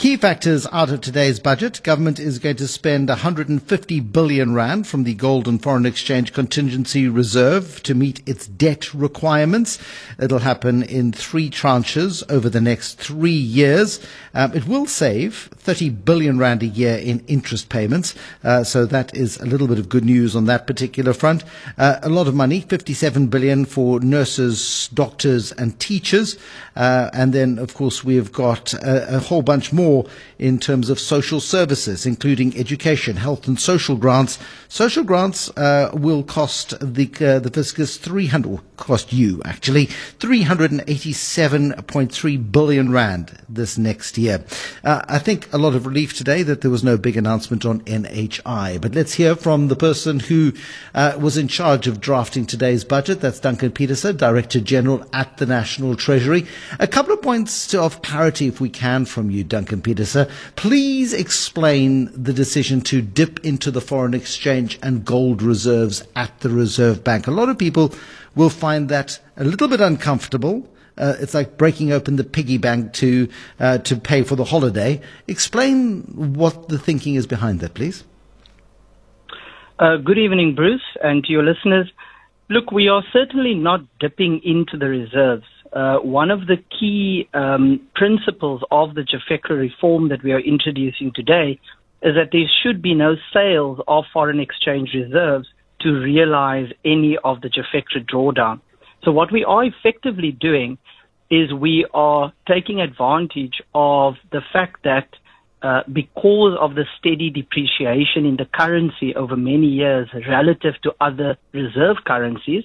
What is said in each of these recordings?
Key factors out of today's budget. Government is going to spend 150 billion rand from the gold and foreign exchange contingency reserve to meet its debt requirements. It'll happen in three tranches over the next three years. Um, it will save 30 billion rand a year in interest payments. Uh, so that is a little bit of good news on that particular front. Uh, a lot of money, 57 billion for nurses, doctors and teachers. Uh, and then, of course, we've got a, a whole bunch more more in terms of social services, including education, health and social grants. Social grants uh, will cost the uh, the fiscus 300 cost you actually 387.3 billion rand this next year. Uh, I think a lot of relief today that there was no big announcement on NHI, but let's hear from the person who uh, was in charge of drafting today's budget. That's Duncan Pieterse, Director General at the National Treasury. A couple of points of clarity, if we can, from you, Duncan Pieterse. Please explain the decision to dip into the foreign exchange and gold reserves at the Reserve Bank. A lot of people will find that a little bit uncomfortable. Uh, it's like breaking open the piggy bank to uh, to pay for the holiday. Explain what the thinking is behind that, please. Uh, good evening, Bruce, and to your listeners. Look, we are certainly not dipping into the reserves. Uh, one of the key um, principles of the GFECRA reform that we are introducing today is that there should be no sales of foreign exchange reserves to realize any of the GFECRA drawdown. So what we are effectively doing is we are taking advantage of the fact that uh, because of the steady depreciation in the currency over many years relative to other reserve currencies,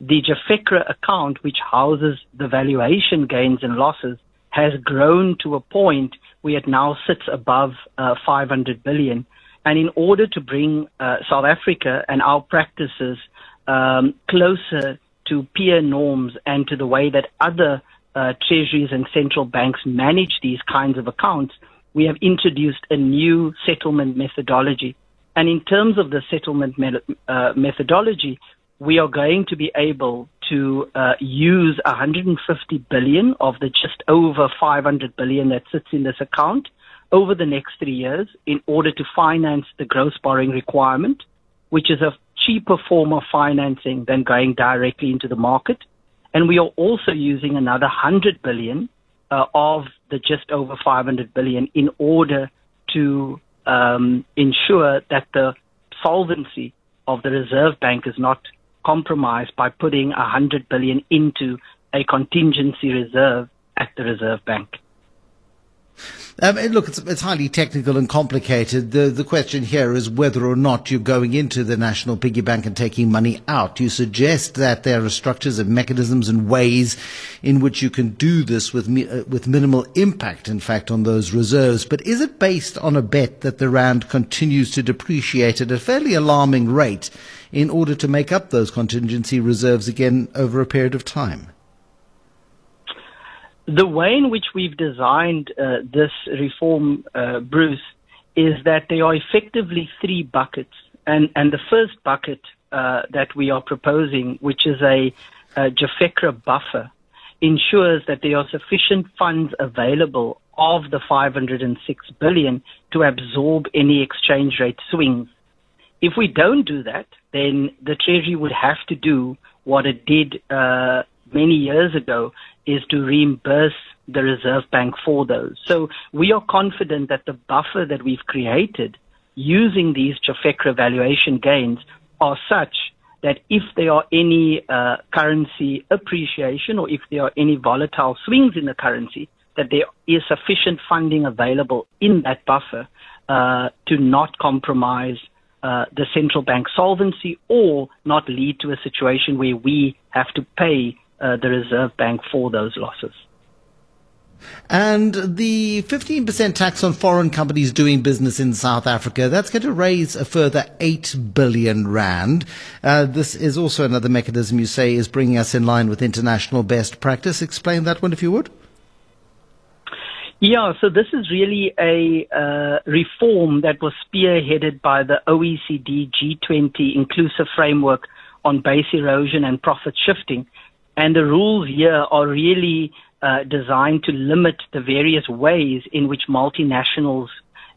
the GFECRA account, which houses the valuation gains and losses, has grown to a point where it now sits above uh, 500 billion. And in order to bring uh, South Africa and our practices um, closer to peer norms and to the way that other uh, treasuries and central banks manage these kinds of accounts, we have introduced a new settlement methodology. And in terms of the settlement me- uh, methodology, we are going to be able to uh, use 150 billion of the just over 500 billion that sits in this account over the next three years in order to finance the gross borrowing requirement, which is a cheaper form of financing than going directly into the market. And we are also using another 100 billion uh, of the just over 500 billion in order to um, ensure that the solvency of the Reserve Bank is not compromised by putting 100 billion into a contingency reserve at the Reserve Bank. Um, look, it's, it's, highly technical and complicated. The, the question here is whether or not you're going into the national piggy bank and taking money out. You suggest that there are structures and mechanisms and ways in which you can do this with uh, with minimal impact, in fact, on those reserves. But is it based on a bet that the rand continues to depreciate at a fairly alarming rate in order to make up those contingency reserves again over a period of time? The way in which we've designed uh, this reform, uh, Bruce, is that there are effectively three buckets. And, and the first bucket uh, that we are proposing, which is a, a GFECRA buffer, ensures that there are sufficient funds available of the 506 billion to absorb any exchange rate swings. If we don't do that, then the Treasury would have to do what it did uh, many years ago is to reimburse the Reserve Bank for those. So we are confident that the buffer that we've created using these GFECRA valuation gains are such that if there are any uh, currency appreciation or if there are any volatile swings in the currency, that there is sufficient funding available in that buffer uh, to not compromise uh, the central bank solvency or not lead to a situation where we have to pay uh, the Reserve Bank for those losses. And the 15% tax on foreign companies doing business in South Africa, that's going to raise a further 8 billion rand. Uh, this is also another mechanism you say is bringing us in line with international best practice. Explain that one if you would. Yeah, so this is really a uh, reform that was spearheaded by the OECD G20 inclusive framework on base erosion and profit shifting. And the rules here are really uh, designed to limit the various ways in which multinationals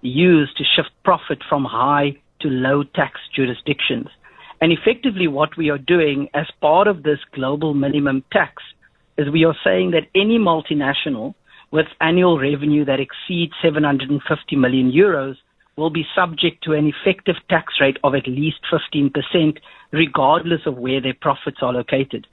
use to shift profit from high to low tax jurisdictions. And effectively, what we are doing as part of this global minimum tax is we are saying that any multinational with annual revenue that exceeds 750 million euros will be subject to an effective tax rate of at least 15%, regardless of where their profits are located.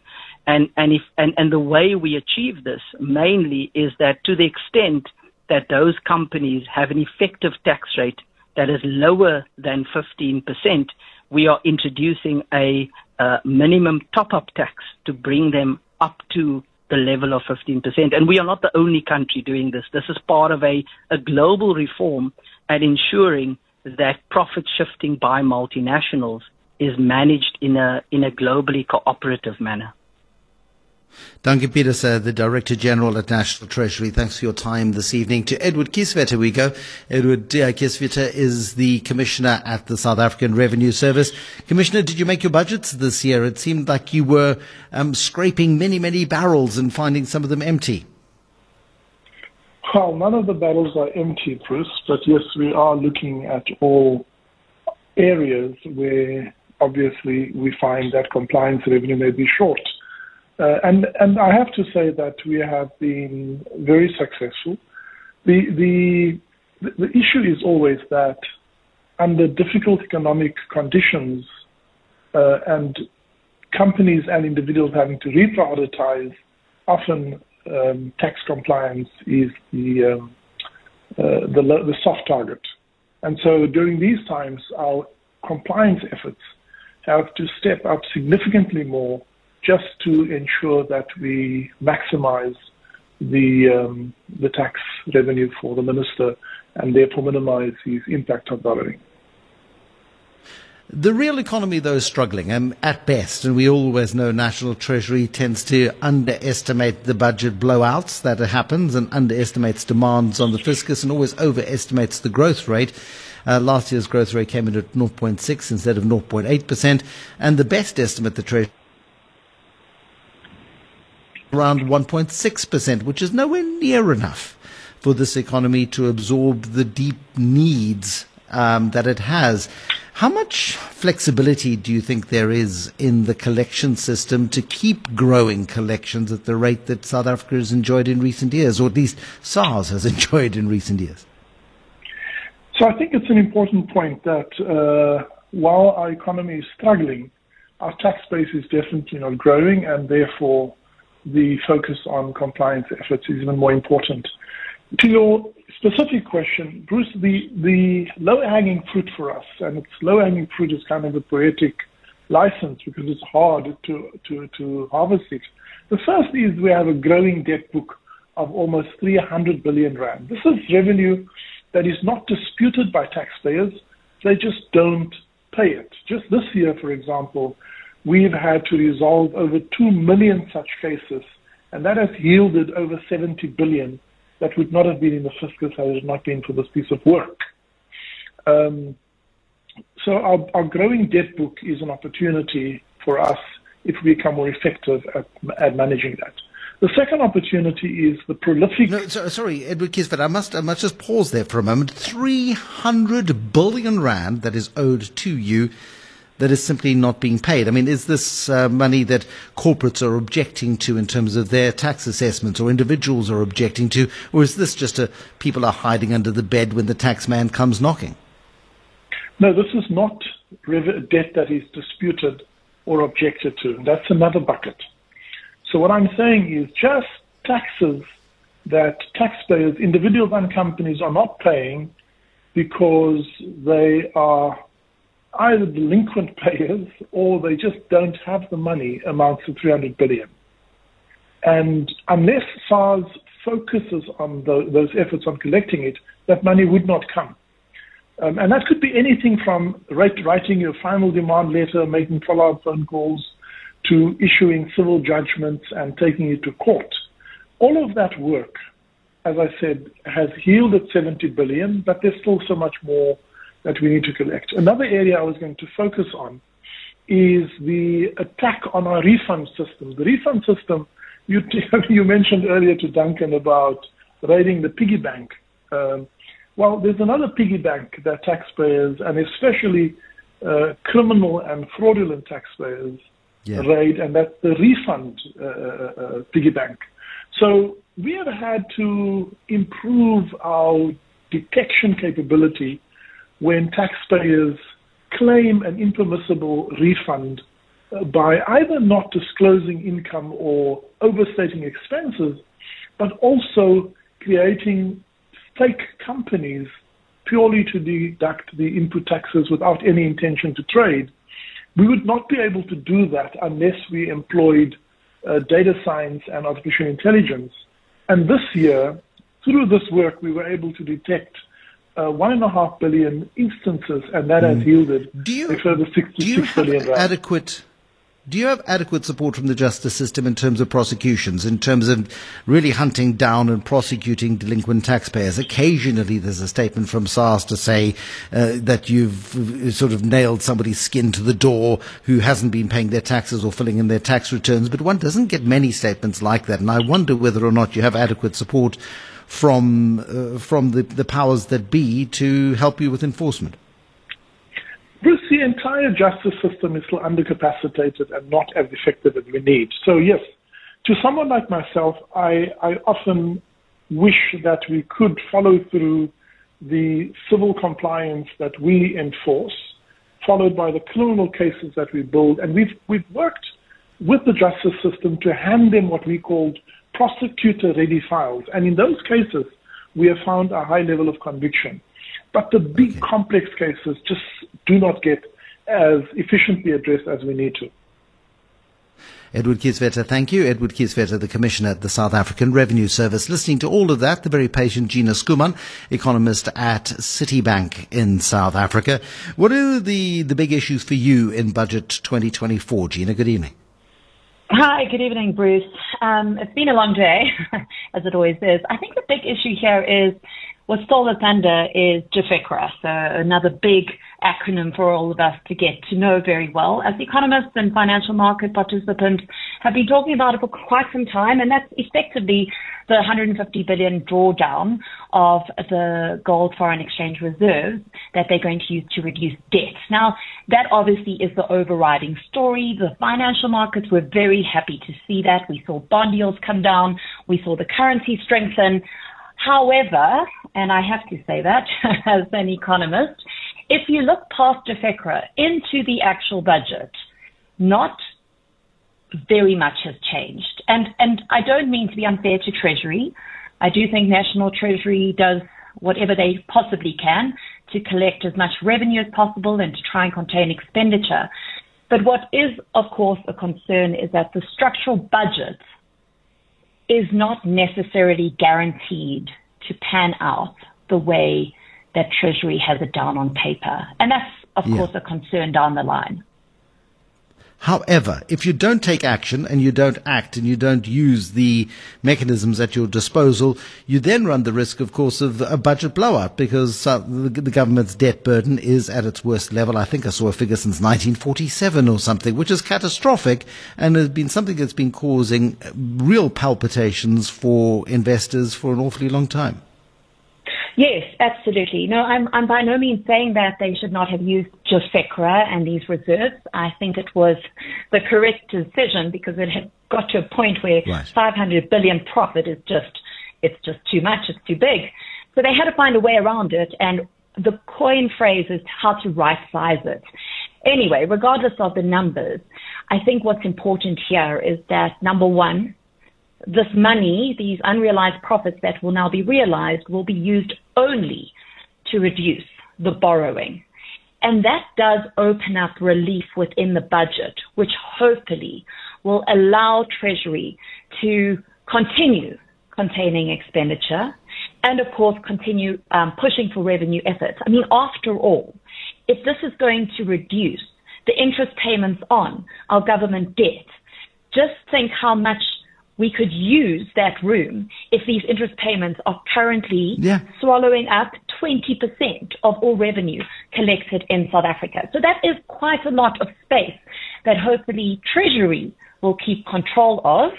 And, and, if, and, and the way we achieve this mainly is that to the extent that those companies have an effective tax rate that is lower than 15%, we are introducing a uh, minimum top-up tax to bring them up to the level of 15%. And we are not the only country doing this. This is part of a, a global reform at ensuring that profit shifting by multinationals is managed in a, in a globally cooperative manner. Duncan Pieterse, the Director General at National Treasury. Thanks for your time this evening. To Edward Kieswetter we go. Edward uh, Kieswetter is the Commissioner at the South African Revenue Service. Commissioner, did you make your budgets this year? It seemed like you were um, scraping many, many barrels and finding some of them empty. Well, none of the barrels are empty, Bruce, but yes, we are looking at all areas where obviously we find that compliance revenue may be short. Uh, and and I have to say that we have been very successful. The the the issue is always that under difficult economic conditions uh, and companies and individuals having to reprioritize, often um, tax compliance is the um, uh, the the soft target. And so during these times, our compliance efforts have to step up significantly more just to ensure that we maximize the um, the tax revenue for the minister and therefore minimize his impact on borrowing. The real economy, though, is struggling um, at best, and we always know National Treasury tends to underestimate the budget blowouts that happens and underestimates demands on the fiscus and always overestimates the growth rate. Uh, last year's growth rate came in at 0.6 instead of 0.8%, and the best estimate the Treasury around 1.6%, which is nowhere near enough for this economy to absorb the deep needs um, that it has. How much flexibility do you think there is in the collection system to keep growing collections at the rate that South Africa has enjoyed in recent years, or at least SARS has enjoyed in recent years? So I think it's an important point that uh, while our economy is struggling, our tax base is definitely not growing, and therefore the focus on compliance efforts is even more important. To your specific question, Bruce, the, the low-hanging fruit for us, and it's low-hanging fruit is kind of a poetic license because it's hard to, to, to harvest it. The first is we have a growing debt book of almost 300 billion rand. This is revenue that is not disputed by taxpayers. They just don't pay it. Just this year, for example, we've had to resolve over 2 million such cases, and that has yielded over 70 billion that would not have been in the fiscus had it not been for this piece of work. Um, so our, our, growing debt book is an opportunity for us if we become more effective at, at managing that. The second opportunity is the prolific. No, so, sorry, Edward Kieswetter, I must, I must just pause there for a moment. 300 billion rand that is owed to you that is simply not being paid? I mean, is this uh, money that corporates are objecting to in terms of their tax assessments or individuals are objecting to, or is this just a people are hiding under the bed when the tax man comes knocking? No, this is not debt that is disputed or objected to. That's another bucket. So what I'm saying is just taxes that taxpayers, individuals and companies are not paying because they are either delinquent payers or they just don't have the money amounts to 300 billion. And unless SARS focuses on the, those efforts on collecting it, that money would not come. Um, and that could be anything from writing your final demand letter, making follow-up phone calls, to issuing civil judgments and taking it to court. All of that work, as I said, has yielded 70 billion, but there's still so much more that we need to collect. Another area I was going to focus on is the attack on our refund system. The refund system you, you mentioned earlier to Duncan about raiding the piggy bank. Um, well, there's another piggy bank that taxpayers, and especially uh, criminal and fraudulent taxpayers, yeah. raid, and that's the refund uh, uh, uh, piggy bank. So we have had to improve our detection capability when taxpayers claim an impermissible refund by either not disclosing income or overstating expenses, but also creating fake companies purely to deduct the input taxes without any intention to trade. We would not be able to do that unless we employed uh, data science and artificial intelligence. And this year, through this work, we were able to detect uh, one and a half billion instances, and that mm. has yielded do you, a further 66 billion. Adequate do you have adequate support from the justice system in terms of prosecutions, in terms of really hunting down and prosecuting delinquent taxpayers? Occasionally there's a statement from SARS to say uh, that you've sort of nailed somebody's skin to the door who hasn't been paying their taxes or filling in their tax returns, but one doesn't get many statements like that. And I wonder whether or not you have adequate support from, uh, from the, the powers that be to help you with enforcement. Bruce, the entire justice system is still undercapacitated and not as effective as we need. So, yes, to someone like myself, I, I often wish that we could follow through the civil compliance that we enforce, followed by the criminal cases that we build. And we've, we've worked with the justice system to hand them what we called prosecutor ready files. And in those cases, we have found a high level of conviction. But the big okay. complex cases just do not get as efficiently addressed as we need to. Edward Kieswetter, thank you. Edward Kieswetter, the Commissioner at the South African Revenue Service. Listening to all of that, the very patient Gina Schoeman, economist at Citibank in South Africa. What are the, the big issues for you in Budget 2024? Gina, good evening. Hi, good evening, Bruce. Um, it's been a long day, as it always is. I think the big issue here is what stole the thunder is GFECRA, so another big acronym for all of us to get to know very well. As economists and financial market participants have been talking about it for quite some time, and that's effectively the 150 billion drawdown of the gold foreign exchange reserves that they're going to use to reduce debt. Now, that obviously is the overriding story. The financial markets were very happy to see that. We saw bond yields come down. We saw the currency strengthen. However, and I have to say that as an economist, if you look past GFECRA into the actual budget, not very much has changed. And, and I don't mean to be unfair to Treasury. I do think National Treasury does whatever they possibly can to collect as much revenue as possible and to try and contain expenditure. But what is, of course, a concern is that the structural budget is not necessarily guaranteed to pan out the way that Treasury has it down on paper. And that's, of yeah. course, a concern down the line. However, if you don't take action and you don't act and you don't use the mechanisms at your disposal, you then run the risk, of course, of a budget blowout because uh, the, the, government's debt burden is at its worst level. I think I saw a figure since 1947 or something, which is catastrophic and has been something that's been causing real palpitations for investors for an awfully long time. Yes, absolutely. No, I'm, I'm by no means saying that they should not have used GFECRA and these reserves. I think it was the correct decision because it had got to a point where right. 500 billion profit is just, it's just too much, it's too big. So they had to find a way around it and the coin phrase is how to right size it. Anyway, regardless of the numbers, I think what's important here is that number one, this money, these unrealized profits that will now be realized, will be used only to reduce the borrowing. And that does open up relief within the budget, which hopefully will allow Treasury to continue containing expenditure and, of course, continue um, pushing for revenue efforts. I mean, after all, if this is going to reduce the interest payments on our government debt, just think how much we could use that room if these interest payments are currently yeah. swallowing up 20% of all revenue collected in South Africa. So that is quite a lot of space that hopefully Treasury will keep control of.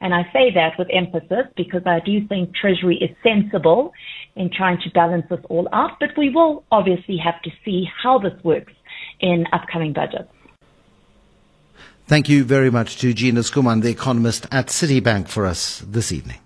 And I say that with emphasis because I do think Treasury is sensible in trying to balance this all out, but we will obviously have to see how this works in upcoming budgets. Thank you very much to Gina Schoeman, the economist at Citibank, for us this evening.